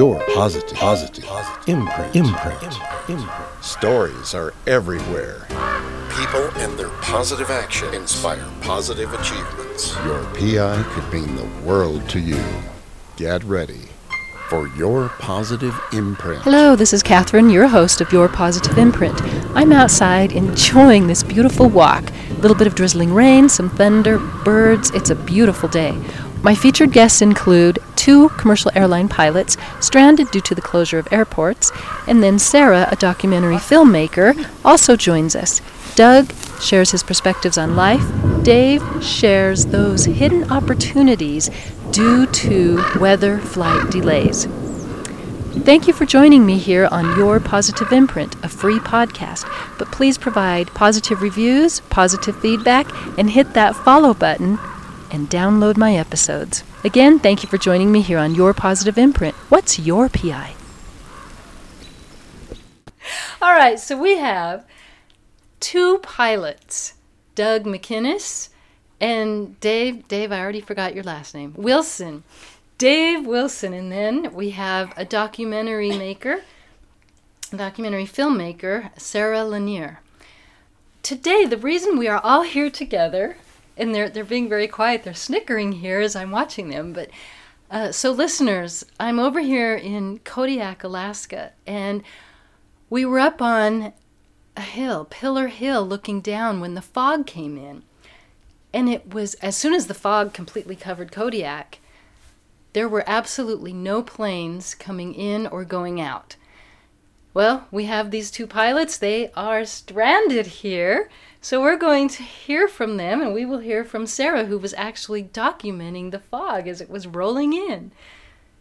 your positive, positive, positive imprint, imprint, imprint. Stories are everywhere. People and their positive action inspire positive achievements. Your PI could mean the world to you. Get ready for your positive imprint. Hello, this is Catherine, your host of Your Positive Imprint. I'm outside enjoying this beautiful walk. A little bit of drizzling rain, some thunder, birds. It's a beautiful day. My featured guests include two commercial airline pilots stranded due to the closure of airports, and then Sarah, a documentary filmmaker, also joins us. Doug shares his perspectives on life. Dave shares those hidden opportunities due to weather flight delays. Thank you for joining me here on Your Positive Imprint, a free podcast. But please provide positive reviews, positive feedback, and hit that follow button and download my episodes. Again, thank you for joining me here on Your Positive Imprint. What's your PI? All right, so we have two pilots, Doug McInnes and Dave. Dave, I already forgot your last name. Wilson. Dave Wilson. And then we have a documentary maker, a documentary filmmaker, Sarah Lanier. Today, the reason we are all here together and they're they're being very quiet. They're snickering here as I'm watching them. But uh, so, listeners, I'm over here in Kodiak, Alaska, and we were up on a hill, Pillar Hill, looking down when the fog came in. And it was as soon as the fog completely covered Kodiak, there were absolutely no planes coming in or going out. Well, we have these two pilots. They are stranded here. So we're going to hear from them, and we will hear from Sarah, who was actually documenting the fog as it was rolling in.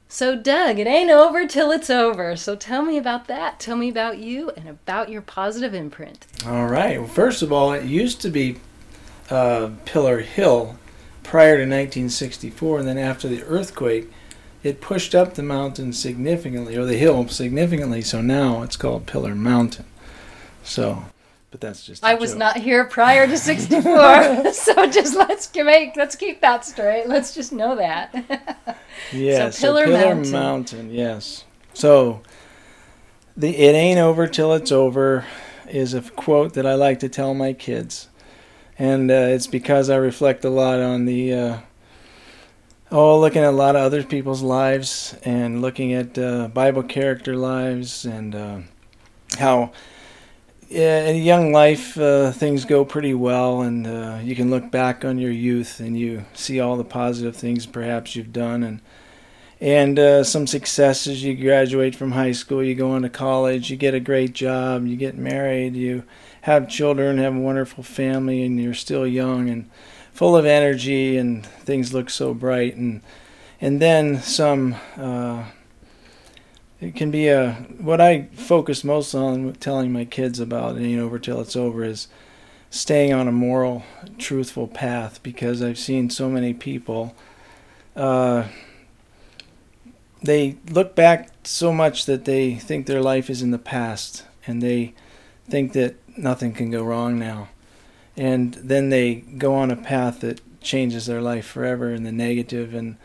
So, Doug, it ain't over till it's over. So, tell me about that. Tell me about you and about your positive imprint. All right. Well, first of all, it used to be uh, Pillar Hill prior to 1964, and then after the earthquake, it pushed up the mountain significantly, or the hill significantly. So now it's called Pillar Mountain. So but that's just. I was not here prior to '64, so just let's make let's keep that straight. Let's just know that. yes, so Pillar, so Pillar Mountain. Mountain. Yes. So the "It ain't over till it's over" is a quote that I like to tell my kids, and uh, it's because I reflect a lot on the. Uh, oh, looking at a lot of other people's lives and looking at uh, Bible character lives and uh, how in young life, uh, things go pretty well, and uh, you can look back on your youth and you see all the positive things perhaps you've done, and and uh, some successes. You graduate from high school, you go on to college, you get a great job, you get married, you have children, have a wonderful family, and you're still young and full of energy, and things look so bright, and and then some uh, it can be a what I focus most on telling my kids about it ain't over till it's over is staying on a moral, truthful path because I've seen so many people. Uh, they look back so much that they think their life is in the past and they think that nothing can go wrong now. And then they go on a path that changes their life forever in the negative and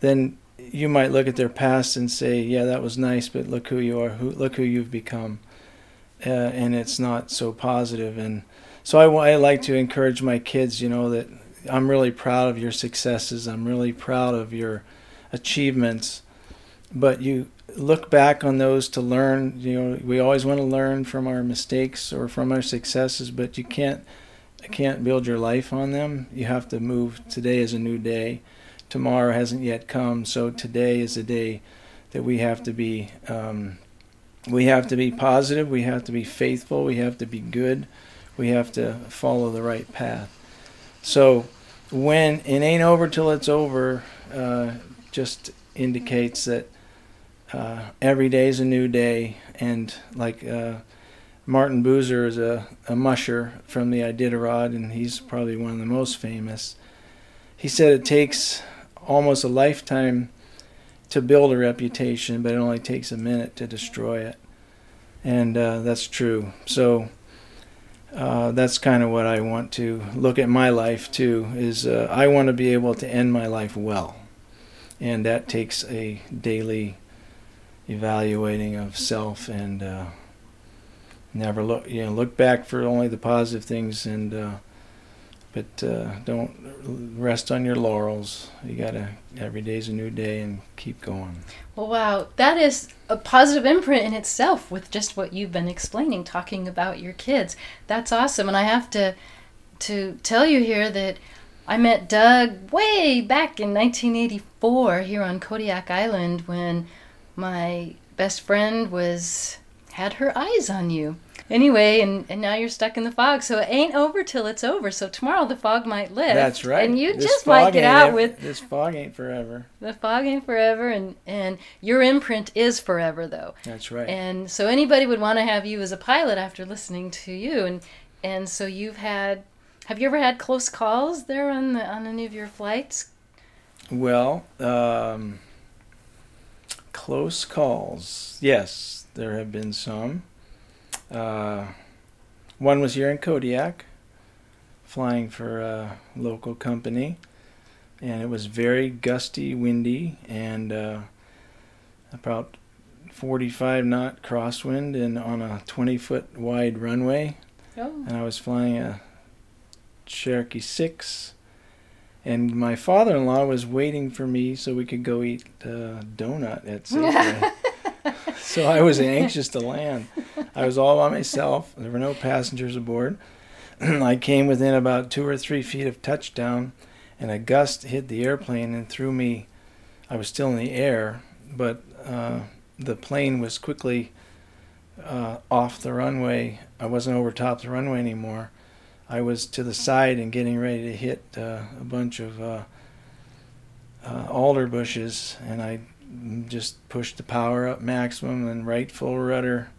then you might look at their past and say, "Yeah, that was nice, but look who you are. Who, look who you've become," uh, and it's not so positive. And so I, I like to encourage my kids, you know, that I'm really proud of your successes. I'm really proud of your achievements, but you look back on those to learn. You know, we always want to learn from our mistakes or from our successes, but you can't can't build your life on them. You have to move. Today is a new day tomorrow hasn't yet come. So today is a day that we have to be um, we have to be positive. We have to be faithful. We have to be good. We have to follow the right path. So when it ain't over till it's over, uh, just indicates that uh, every day is a new day. And like uh, Martin Buser is a, a musher from the Iditarod, and he's probably one of the most famous. He said it takes almost a lifetime to build a reputation, but it only takes a minute to destroy it. And uh, that's true. So uh, that's kind of what I want to look at my life too. Is uh, I want to be able to end my life well, and that takes a daily evaluating of self and uh, never look you know look back for only the positive things and uh, but uh, don't rest on your laurels you gotta every day's a new day and keep going Well, wow, that is a positive imprint in itself with just what you've been explaining, talking about your kids. That's awesome, and I have to to tell you here that I met Doug way back in 1984 here on Kodiak Island when my best friend was had her eyes on you. Anyway, and, and now you're stuck in the fog, so it ain't over till it's over. So tomorrow the fog might lift. that's right And you This just might get out ev- with this fog ain't forever the fog ain't forever, and and your imprint is forever though. that's right And so anybody would want to have you as a pilot after listening to you, and and so you've had. Have you ever had close calls there on the on any of your flights? Well, um, close calls. Yes, there have been some. Uh, one was here in Kodiak, flying for a local company, and it was very gusty, windy, and uh, about 45 knot crosswind and on a 20 foot wide runway. Oh, And I was flying a Cherokee 6 and my father-in-law was waiting for me so we could go eat uh, donut at Safeway. so I was anxious to land. I was all by myself. There were no passengers aboard. I came within about two or three feet of touchdown, and a gust hit the airplane and threw me. I was still in the air, but uh, the plane was quickly uh, off the runway. I wasn't over top the runway anymore. I was to the side and getting ready to hit uh, a bunch of uh, uh, alder bushes, and I just pushed the power up maximum and right full rudder,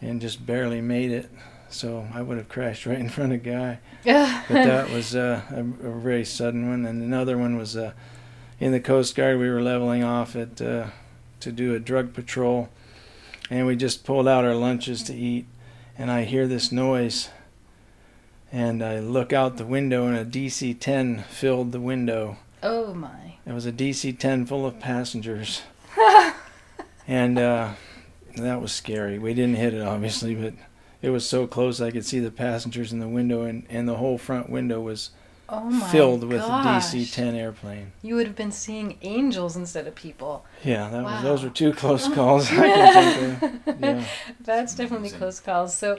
and just barely made it. So I would have crashed right in front of a guy. But that was uh, a, a very sudden one, and another one was uh, in the Coast Guard. We were leveling off at uh, to do a drug patrol, and we just pulled out our lunches to eat, and I hear this noise and I look out the window, and a DC 10 filled the window. oh my! It was a DC 10 full of passengers. and uh, that was scary. We didn't hit it, obviously, but it was so close I could see the passengers in the window, and, and the whole front window was Oh my! filled with a DC 10 airplane. You would have been seeing angels instead of people. Yeah, that Wow. was those were two close calls I can think of. Yeah. That's definitely close calls. So,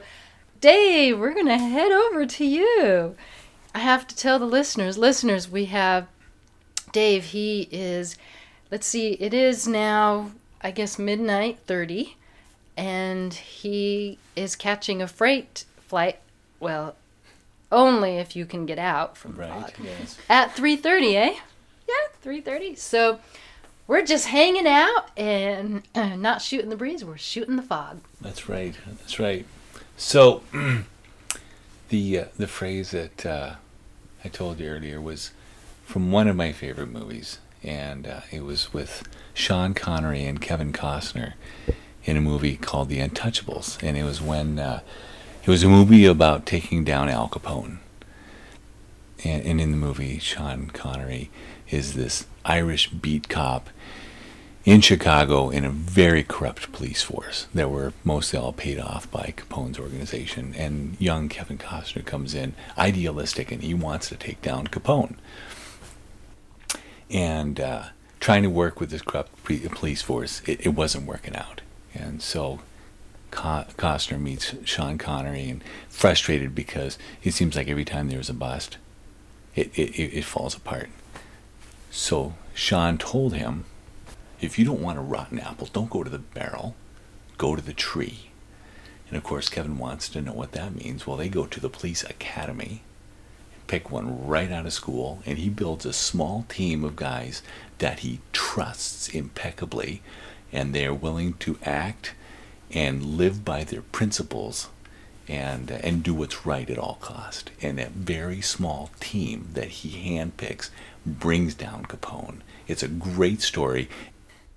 Dave, we're going to head over to you. I have to tell the listeners, listeners, we have Dave. He is, let's see, it is now, I guess, midnight 30, and he is catching a freight flight. Well, only if you can get out from the Right. fog. Yes. At 3:30, eh? Yeah, 3:30. So we're just hanging out and uh, not shooting the breeze. We're shooting the fog. That's right. That's right. So, the uh, the phrase that uh, I told you earlier was from one of my favorite movies, and uh, it was with Sean Connery and Kevin Costner in a movie called The Untouchables, and it was when uh, it was a movie about taking down Al Capone. And, and in the movie, Sean Connery is this Irish beat cop in Chicago in a very corrupt police force that were mostly all paid off by Capone's organization. And young Kevin Costner comes in, idealistic, and he wants to take down Capone. And uh, trying to work with this corrupt police force, it, it wasn't working out. And so Co- Costner meets Sean Connery and frustrated because it seems like every time there's a bust, it, it, it, it falls apart. So Sean told him if you don't want a rotten apple, don't go to the barrel, go to the tree. And of course, Kevin wants to know what that means. Well, they go to the police academy, pick one right out of school, and he builds a small team of guys that he trusts impeccably, and they're willing to act and live by their principles and uh, and do what's right at all cost. And that very small team that he handpicks brings down Capone. It's a great story.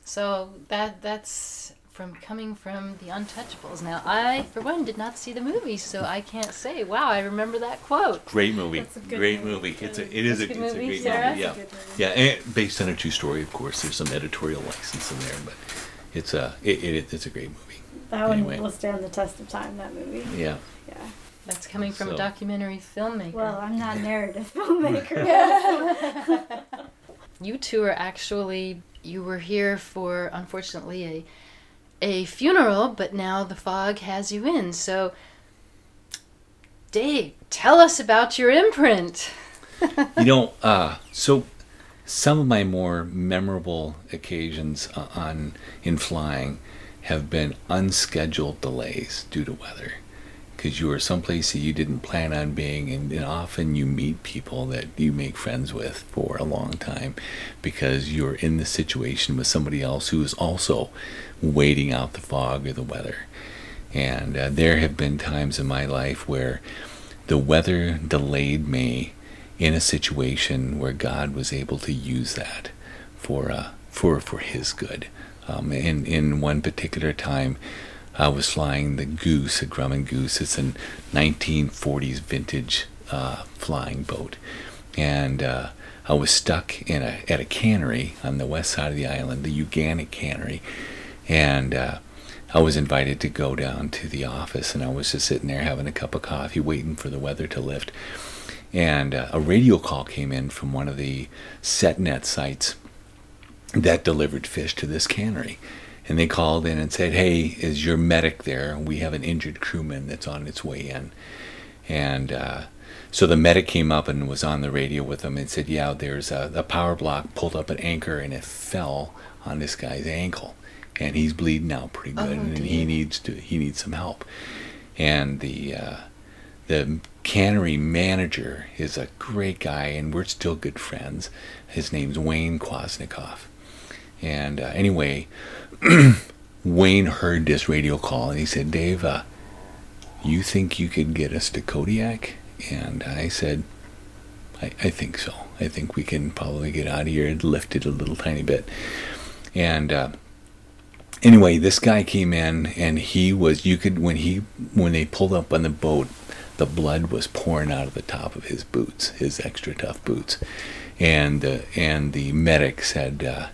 So that that's from coming from the Untouchables. Now I, for one, did not see the movie, so I can't say. Wow, I remember that quote. Great movie. That's a good great movie. movie. It's a it is a, That's it's a a good movie, great Sarah? movie. Yeah. That's a good movie. Yeah, and based on a true story, of course. There's some editorial license in there, but it's a it, it, it's a great movie. That one Anyway. will stand the test of time. That movie. Yeah. Yeah. That's coming from a documentary filmmaker. Well, I'm not a narrative filmmaker. you two are actually you were here for unfortunately a a funeral, but now the fog has you in. So Dave, tell us about your imprint. you know, uh, so some of my more memorable occasions uh, on in flying have been unscheduled delays due to weather. Because you are someplace that you didn't plan on being, and, and often you meet people that you make friends with for a long time because you're in the situation with somebody else who is also waiting out the fog or the weather. And uh, there have been times in my life where the weather delayed me in a situation where God was able to use that for uh, for for His good. Um, in in one particular time, I was flying the Goose, a Grumman Goose. It's a 1940s vintage uh, flying boat, and uh, I was stuck in a at a cannery on the west side of the island, the Uganik cannery, and uh, I was invited to go down to the office, and I was just sitting there having a cup of coffee, waiting for the weather to lift. And uh, a radio call came in from one of the SetNet sites that delivered fish to this cannery. And they called in and said, Hey, is your medic there? We have an injured crewman that's on its way in. And uh, so the medic came up and was on the radio with them and said, Yeah, there's a, a power block pulled up an anchor and it fell on this guy's ankle. And he's bleeding out pretty good, Oh, and dear. he needs to he needs some help. And the uh, the cannery manager is a great guy, and we're still good friends. His name's Wayne Kwasnikoff. And uh, anyway, Wayne heard this radio call, and he said, "Dave, uh, you think you could get us to Kodiak?" And I said, I, I think so. I think we can probably get out of here and lift it a little tiny bit. And uh, anyway, this guy came in, and he was you could when he when they pulled up on the boat, the blood was pouring out of the top of his boots, his extra tough boots, and uh, and the medic said. Uh,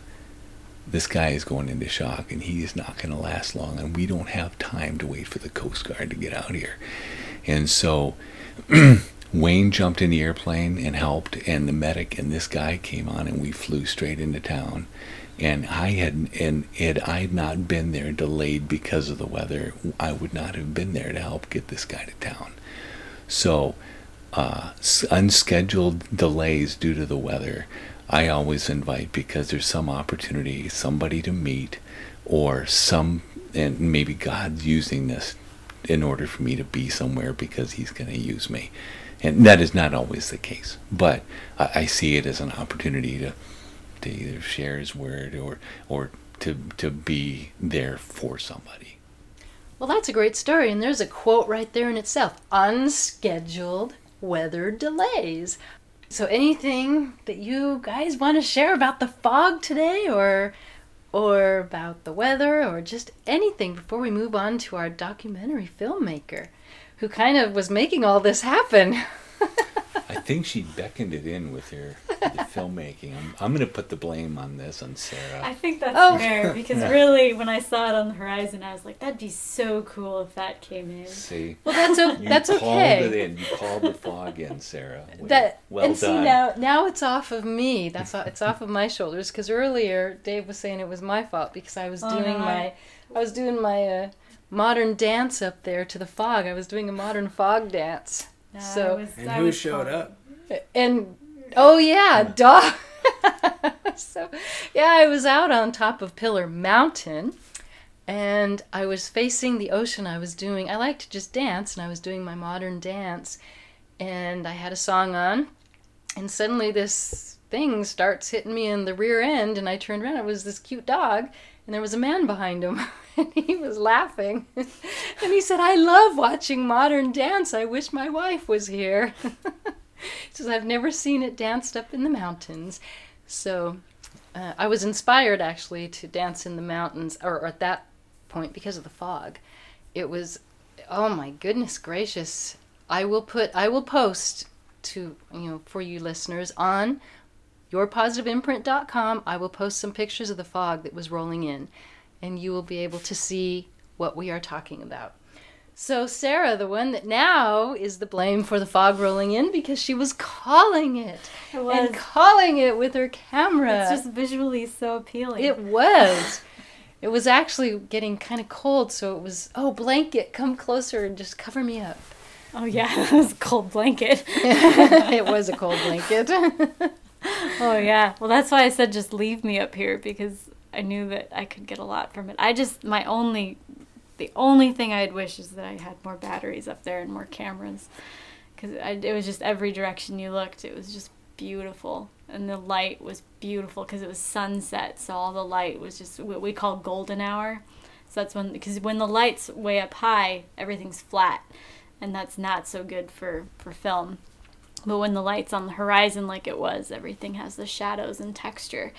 this guy is going into shock and he is not going to last long and we don't have time to wait for the coast guard to get out here and so wayne jumped in the airplane and helped and the medic and this guy came on and we flew straight into town and i had and had i not been there delayed because of the weather i would not have been there to help get this guy to town so uh, unscheduled delays due to the weather, I always invite because there's some opportunity, somebody to meet, or some, and maybe God's using this in order for me to be somewhere because He's going to use me. And that is not always the case, but I, I see it as an opportunity to, to either share His word or, or to, to be there for somebody. Well, that's a great story, and there's a quote right there in itself unscheduled weather delays. So, anything that you guys want to share about the fog today, or or about the weather, or just anything before we move on to our documentary filmmaker, who kind of was making all this happen? I think she beckoned it in with her the filmmaking. I'm, I'm going to put the blame on this on Sarah. I think that's Oh. fair because really, when I saw it on the horizon, I was like, "That'd be so cool if that came in." See, Well, that's o- you that's called okay. it in. You called the fog in, Sarah. Well, that well and done. see now now it's off of me that's o- it's off of my shoulders because earlier dave was saying it was my fault because i was Oh, doing no, my i was doing my uh, modern dance up there to the fog i was doing a modern fog dance No, So- I was, And I who showed fine. up? and oh yeah dog so yeah i was out on top of pillar mountain and i was facing the ocean i was doing. I like to just dance and i was doing my modern dance and i had a song on and suddenly this thing starts hitting me in the rear end and i turned around. It was this cute dog and there was a man behind him and he was laughing. And he said i love watching modern dance. I wish my wife was here. He says i've never seen it danced up in the mountains. So uh, i was inspired actually to dance in the mountains or, or at that point because of the fog. It was oh my goodness gracious. I will put i will post to you know for you listeners on yourpositiveimprint.com i will post some pictures of the fog that was rolling in and you will be able to see what we are talking about. So, Sarah, the one that now is the blame for the fog rolling in because she was calling it It was. and calling it with her camera. It's just visually so appealing. It was. It was actually getting kind of cold, so it was, oh, blanket, come closer and just cover me up. oh yeah, it was a cold blanket. it was a cold blanket. Oh yeah. Well, that's why I said just leave me up here because I knew that I could get a lot from it. I just my only the only thing I'd wish is that I had more batteries up there and more cameras cuz it was just every direction you looked it was just beautiful and the light was beautiful cuz it was sunset so all the light was just what we call golden hour. So that's when because when the light's way up high, everything's flat and that's not so good for for film. But when the light's on the horizon like it was, everything has the shadows and texture.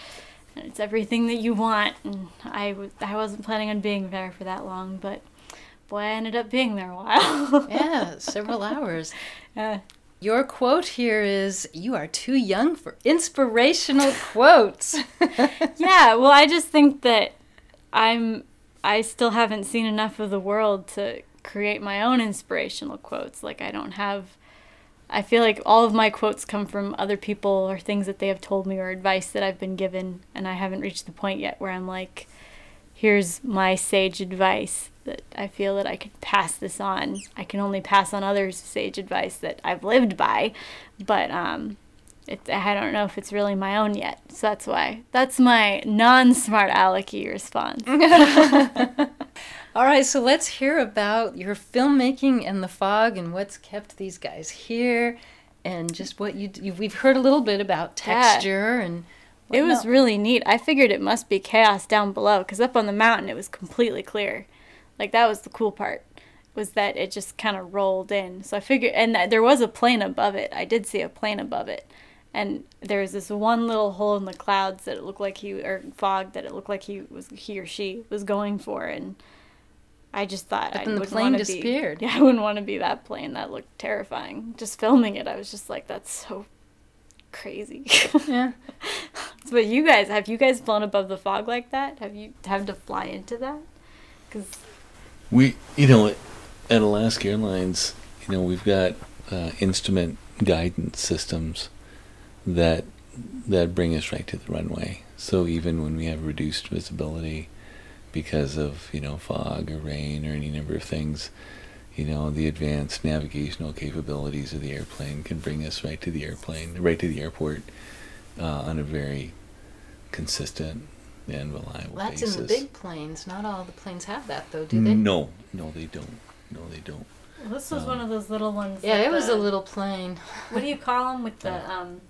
And it's everything that you want. And I was I wasn't planning on being there for that long, but boy, I ended up being there a while. yeah, several hours. Yeah. Your quote here is You are too young for inspirational quotes. yeah, well, I just think that I'm I still haven't seen enough of the world to create my own inspirational quotes. Like I don't have I feel like all of my quotes come from other people or things that they have told me or advice that I've been given and I haven't reached the point yet where I'm like here's my sage advice that I feel that I could pass this on. I can only pass on others sage advice that I've lived by, but um it, I don't know if it's really my own yet. So that's why. That's my non smart alecky response. All right, so let's hear about your filmmaking and the fog and what's kept these guys here and just what you, do. we've heard a little bit about Yeah. texture and It was really neat. I figured it must be chaos down below because up on the mountain it was completely clear. Like that was the cool part was that it just kind of rolled in. So I figured, and there was a plane above it. I did see a plane above it, and there was this one little hole in the clouds that it looked like he or fog that it looked like he was he or she was going for, and I just thought But I then the wouldn't plane wanna disappeared. Be, yeah, I wouldn't want to be that plane. That looked terrifying. Just filming it, I was just like, that's so crazy. yeah. But you guys, have you guys flown above the fog like that? Have you had to fly into that? Because We, you know, at Alaska Airlines, you know, we've got uh, instrument guidance systems that that bring us right to the runway. So even when we have reduced visibility because of you know fog or rain or any number of things, you know, the advanced navigational capabilities of the airplane can bring us right to the airplane, right to the airport, uh, on a very consistent and reliable That's basis. in the big planes. Not all the planes have that, though, do they? No, no, they don't. No, they don't. this was one of those little ones. Yeah, like it was the- a little plane. What do you call them with the um?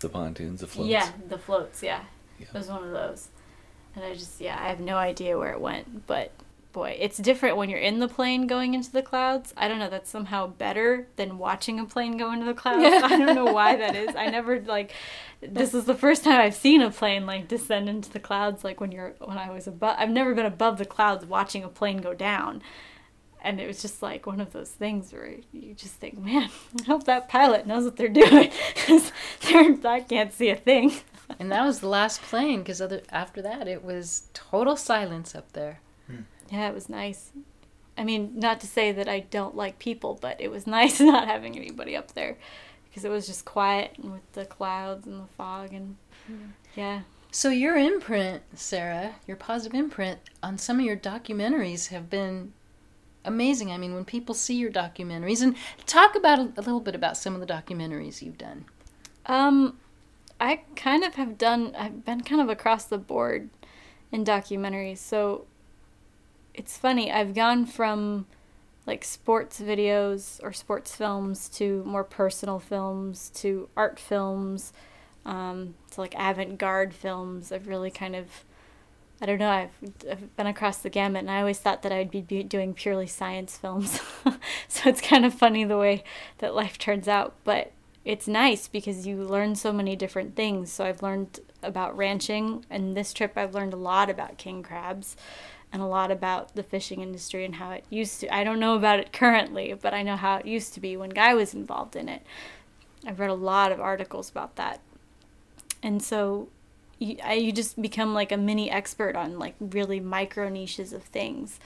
The pontoons, the floats. Yeah, the floats. Yeah, Yeah. it was one of those. And I just yeah, I have no idea where it went, but boy, it's different when you're in the plane going into the clouds. I don't know. That's somehow better than watching a plane go into the clouds. I don't know why that is. I never like. This is the first time I've seen a plane like descend into the clouds. Like when you're when I was above. I've never been above the clouds watching a plane go down. And it was just like one of those things where you just think, man, I hope that pilot knows what they're doing. 'Cause they're, I can't see a thing. And that was the last plane because other after that it was total silence up there. Yeah, it was nice. I mean, not to say that I don't like people, but it was nice not having anybody up there because it was just quiet and with the clouds and the fog and yeah. So your imprint, Sarah, your positive imprint on some of your documentaries have been amazing. I mean, when people see your documentaries and talk about a, a little bit about some of the documentaries you've done. Um, I kind of have done. I've been kind of across the board in documentaries. So it's funny. I've gone from like sports videos or sports films to more personal films to art films um, to like avant-garde films. I've really kind of. I don't know. I've, I've been across the gamut, and I always thought that I'd be, be doing purely science films. so it's kind of funny the way that life turns out. But it's nice because you learn so many different things. So I've learned about ranching, and this trip I've learned a lot about king crabs and a lot about the fishing industry and how it used to. I don't know about it currently, but I know how it used to be when Guy was involved in it. I've read a lot of articles about that. And so, you, I, you just become like a mini expert on like really micro niches of things,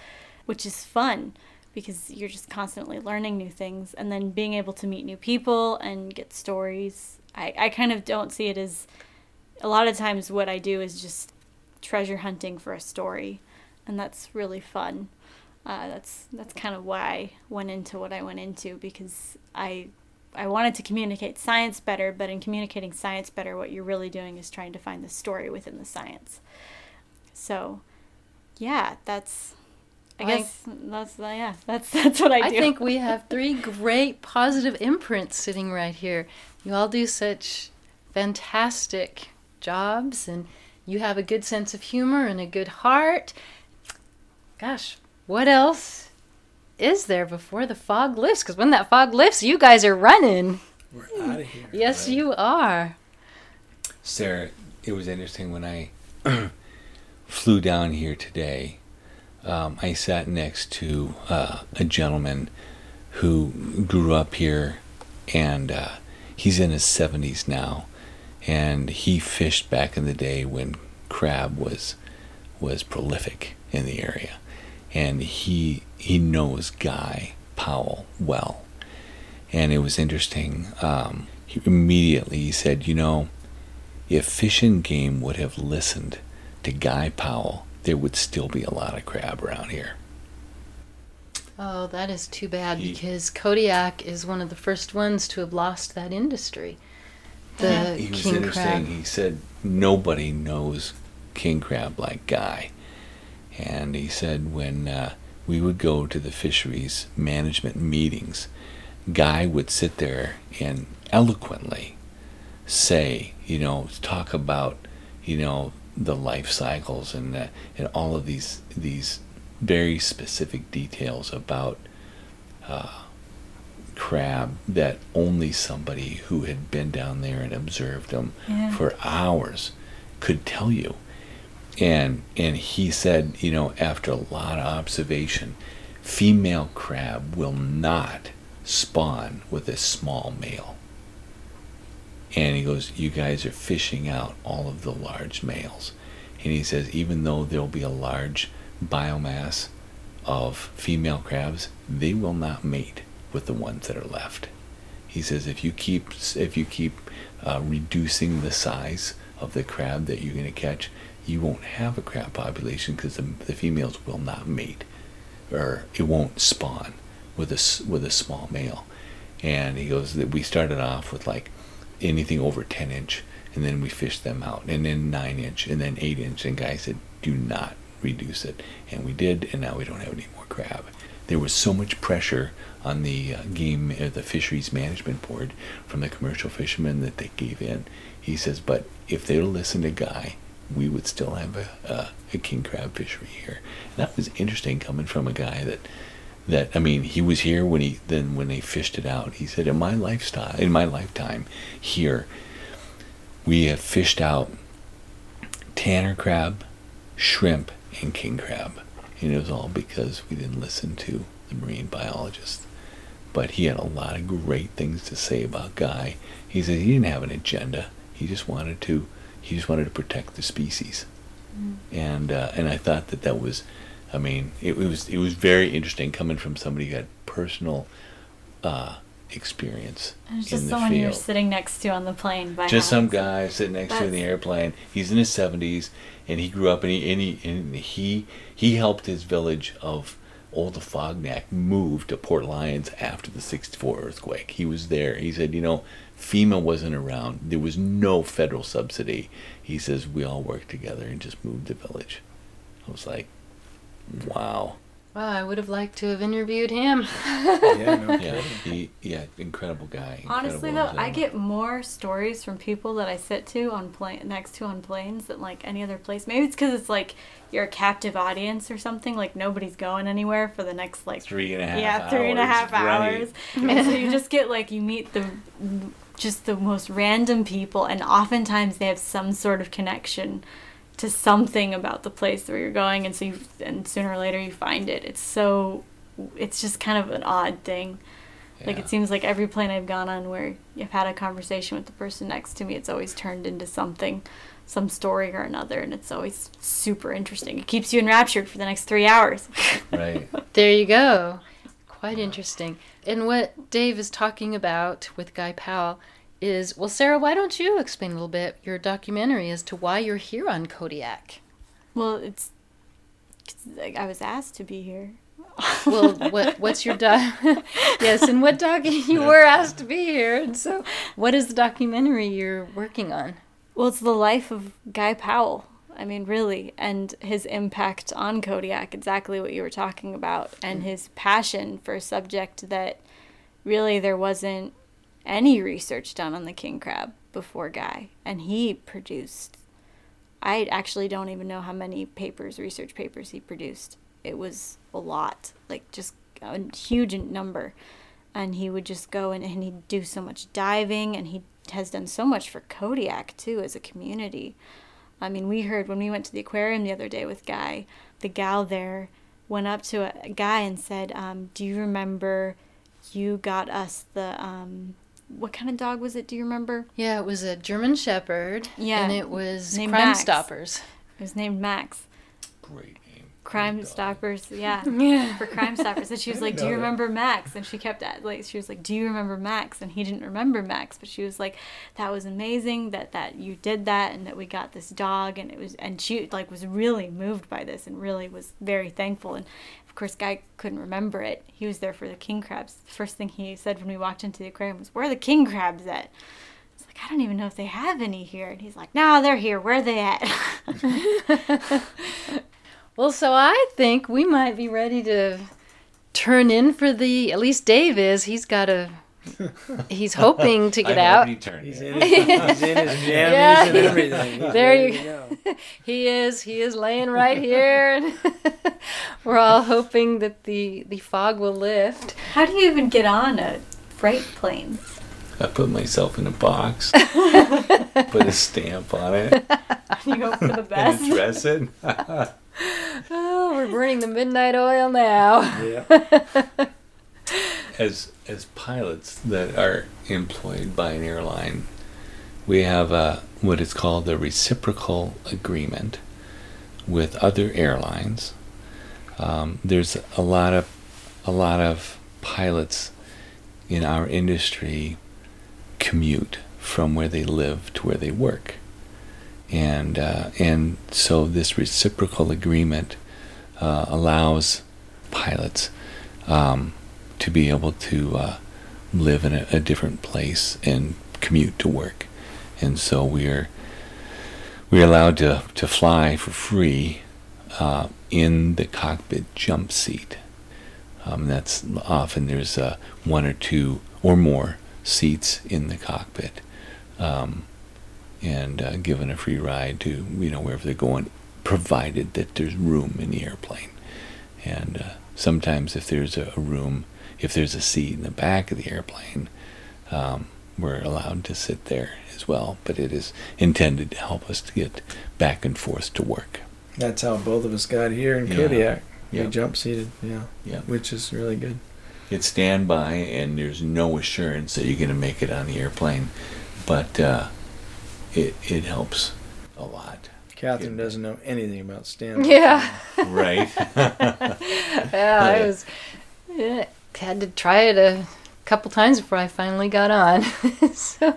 which is fun because you're just constantly learning new things and then being able to meet new people and get stories. I, I kind of don't see it as a lot of times what I do is just treasure hunting for a story and that's really fun. Uh, that's that's kind of why I went into what I went into because I I wanted to communicate science better, but in communicating science better, what you're really doing is trying to find the story within the science. So, yeah, that's. I, I guess that's uh, yeah, that's that's what I do. I think we have three great positive imprints sitting right here. You all do such fantastic jobs, and you have a good sense of humor and a good heart. Gosh, what else is there before the fog lifts? Because when that fog lifts, you guys are running. We're out of here. Yes, you are. Sarah, it was interesting when I flew down here today. Um, I sat next to uh, a gentleman who grew up here, and uh, he's in his 70s now, and he fished back in the day when crab was was prolific in the area, and he he knows Guy Powell well, and it was interesting. Um, he immediately he said, you know if Fish and Game would have listened to Guy Powell, there would still be a lot of crab around here. Oh, that is too bad He- because Kodiak is one of the first ones to have lost that industry. The he was king interesting. crab. He said nobody knows king crab like Guy, and he said when uh, we would go to the fisheries management meetings, Guy would sit there and eloquently say, you know, talk about, you know, the life cycles and uh, and all of these these very specific details about uh, crab that only somebody who had been down there and observed them Yeah. for hours could tell you. And and he said, you know, after a lot of observation, female crab will not spawn with a small male. And he goes, You guys are fishing out all of the large males. And he says, Even though there'll be a large biomass of female crabs, they will not mate with the ones that are left. He says, If you keep, if you keep uh, reducing the size of the crab that you're going to catch, you won't have a crab population because the, the females will not mate or it won't spawn with a with a small male. And he goes that we started off with like anything over 10 inch, and then we fished them out, and then 9 inch, and then 8 inch. And guy said, do not reduce it, and we did, and now we don't have any more crab. There was so much pressure on the uh, game, uh, the fisheries management board from the commercial fishermen that they gave in. He says, but if they'll listen to Guy, we would still have a, a, a king crab fishery here. And that was interesting coming from a guy that that I mean he was here when he then when they fished it out. He said in my lifestyle in my lifetime here we have fished out tanner crab, shrimp, and king crab. And it was all because we didn't listen to the marine biologist. But he had a lot of great things to say about Guy. He said he didn't have an agenda. He just wanted to he just wanted to protect the species. And uh, and I thought that that was I mean, it, it was it was very interesting coming from somebody who had personal uh, experience And it's just the someone you're sitting next to on the plane. By Just some guy sitting next to you in the airplane. He's in his seventies, and he grew up, and he and he and he he helped his village of Old Afognak move to Port Lions after the '64 earthquake. He was there. He said, you know, FEMA wasn't around. There was no federal subsidy. He says we all worked together and just moved the village. I was like, wow. Wow, I would have liked to have interviewed him. Yeah, no Yeah, he yeah, incredible guy. Honestly, incredible though, I get more stories from people that I sit to on plane next to on planes than like any other place. Maybe it's because it's like you're a captive audience or something. Like nobody's going anywhere for the next like three and a half. yeah three and a half right. hours, and so you just get like you meet the just the most random people, and oftentimes they have some sort of connection to something about the place where you're going, and so you and sooner or later you find it. It's so it's just kind of an odd thing. Like it seems like every plane I've gone on where I've had a conversation with the person next to me, it's always turned into something. some story or another, and it's always super interesting. It keeps you enraptured for the next three hours. Right. There you go. Quite interesting. And what Dave is talking about with Guy Powell is well, Sarah, why don't you explain a little bit your documentary as to why you're here on Kodiak? well, it's like, I was asked to be here. Well, what what's your doc? yes, and what doc you were asked to be here, and so what is the documentary you're working on? Well, it's the life of Guy Powell. I mean, really, and his impact on Kodiak, exactly what you were talking about, and mm. his passion for a subject that really there wasn't any research done on the king crab before Guy. And he produced, I actually don't even know how many papers, research papers he produced. It was a lot, like just a huge number. And he would just go and, and he'd do so much diving, and he has done so much for Kodiak too as a community. I mean, we heard when we went to the aquarium the other day with Guy, the gal there went up to a, guy and said, um, "Do you remember you got us the um, what kind of dog was it? Do you remember? Yeah, it was a German Shepherd. Yeah, and it was named Crime Max. Stoppers. It was named Max. Great name. Crime Great dog. Stoppers, yeah, Yeah. for Crime Stoppers. And she was like, "Do you remember Max?" And she kept at like she was like, "Do you remember Max?" And he didn't remember Max, but she was like, "That was amazing that that you did that and that we got this dog." And it was and she like was really moved by this and really was very thankful. And of course, Guy couldn't remember it. He was there for the king crabs. The first thing he said when we walked into the aquarium was, "Where are the king crabs at?" It's like I don't even know if they have any here. And he's like, "No, they're here. Where are they at?" Well, so I think we might be ready to turn in for the. At least Dave is. He's got a. He's hoping to get I'm out. already turned He's in. in his, he's in his jammies Yeah, and he- everything. He's there you to go. He is. He is laying right here, and we're all hoping that the the fog will lift. How do you even get on a freight plane? I put myself in a box, put a stamp on it, You hope for the and best. address it. Oh, we're burning the midnight oil now. Yeah. As as pilots that are employed by an airline, we have a what is called a reciprocal agreement with other airlines. Um, there's a lot of a lot of pilots in our industry commute from where they live to where they work, and uh, and so this reciprocal agreement uh, allows pilots um, to be able to uh, live in a, a different place and commute to work, and so we're we're allowed to to fly for free uh, in the cockpit jump seat. Um, that's often there's uh, one or two or more seats in the cockpit, um, and uh, given a free ride to you know wherever they're going, provided that there's room in the airplane. And uh, sometimes if there's a, room, if there's a seat in the back of the airplane, um, we're allowed to sit there as well. But it is intended to help us to get back and forth to work. That's how both of us got here in Yeah. Kodiak. Yeah. We jump seated, yeah, Yeah. which is really good. It's standby, and there's no assurance that you're going to make it on the airplane, but uh, it it helps a lot. Catherine doesn't know anything about stand. Yeah, Right? yeah. I was yeah, had to try it a couple times before I finally got on. so,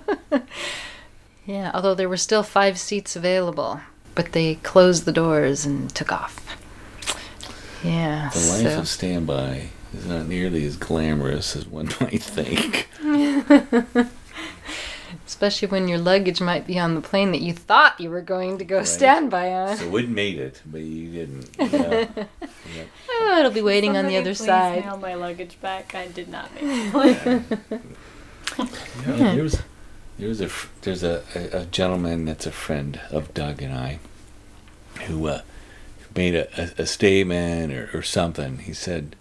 yeah, although there were still five seats available, but they closed the doors and took off. Yeah. The life so- of standby is not nearly as glamorous as one might think. Especially when your luggage might be on the plane that you thought you were going to go Right. standby on. So it made it, but you didn't. Yeah. Yeah. Oh, it'll be waiting on the Somebody other please side. Mail my luggage back. I did not make it. Yeah, there was, there was a, there's a, a, a gentleman that's a friend of Doug and I, who uh, made a, a, a statement or, or something. He said,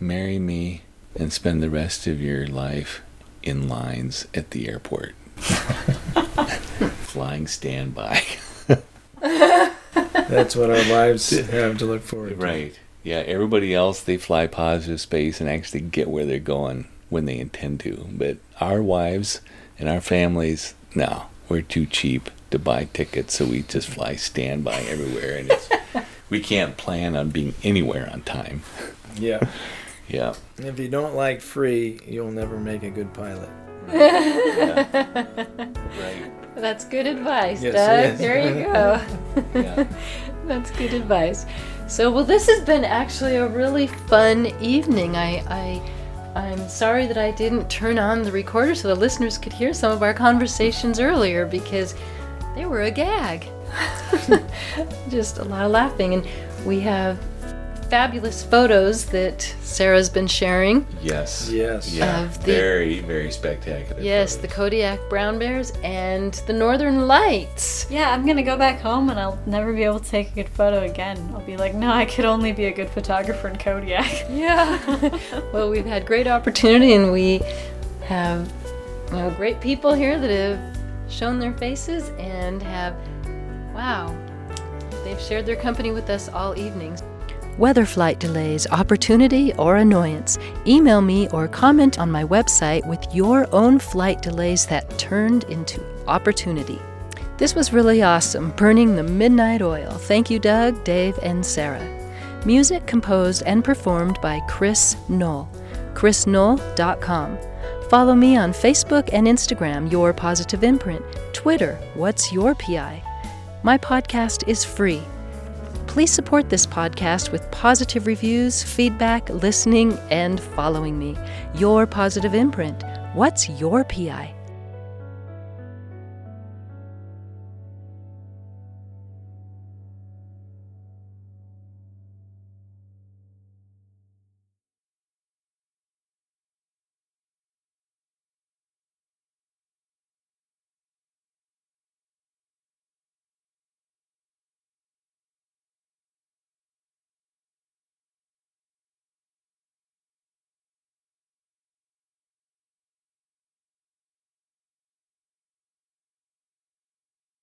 "Marry me and spend the rest of your life in lines at the airport, flying standby." That's what our lives have to look forward to. right? Yeah. Everybody else they fly positive space and actually get where they're going when they intend to, but our wives and our families, no, we're too cheap to buy tickets, so we just fly standby everywhere, and it's, we can't plan on being anywhere on time. Yeah. Yeah. If you don't like free, you'll never make a good pilot. Right. That's good advice, Yes, Doug. is. There you go. Yeah. That's good advice. So, well, this has been actually a really fun evening. I, I, I'm sorry that I didn't turn on the recorder so the listeners could hear some of our conversations earlier because they were a gag. Just a lot of laughing, and we have fabulous photos that Sarah's been sharing. Yes. Yes. Yeah. The- very, very spectacular. Yes, the Kodiak brown bears and the Northern Lights. Yeah, I'm gonna go back home and I'll never be able to take a good photo again. I'll be like, no, I could only be a good photographer in Kodiak. Yeah. well, we've had great opportunity, and we have you know, great people here that have shown their faces and have, wow, they've shared their company with us all evening. Weather flight delays, opportunity, or annoyance. Email me or comment on my website with your own flight delays that turned into opportunity. This was really awesome, burning the midnight oil. Thank you, Doug, Dave, and Sarah. Music composed and performed by Chris Knoll. chrisknoll.com. Follow me on Facebook and Instagram, Your Positive Imprint, Twitter, What's Your PI. My podcast is free. Please support this podcast with positive reviews, feedback, listening, and following me. Your Positive Imprint. What's your PI?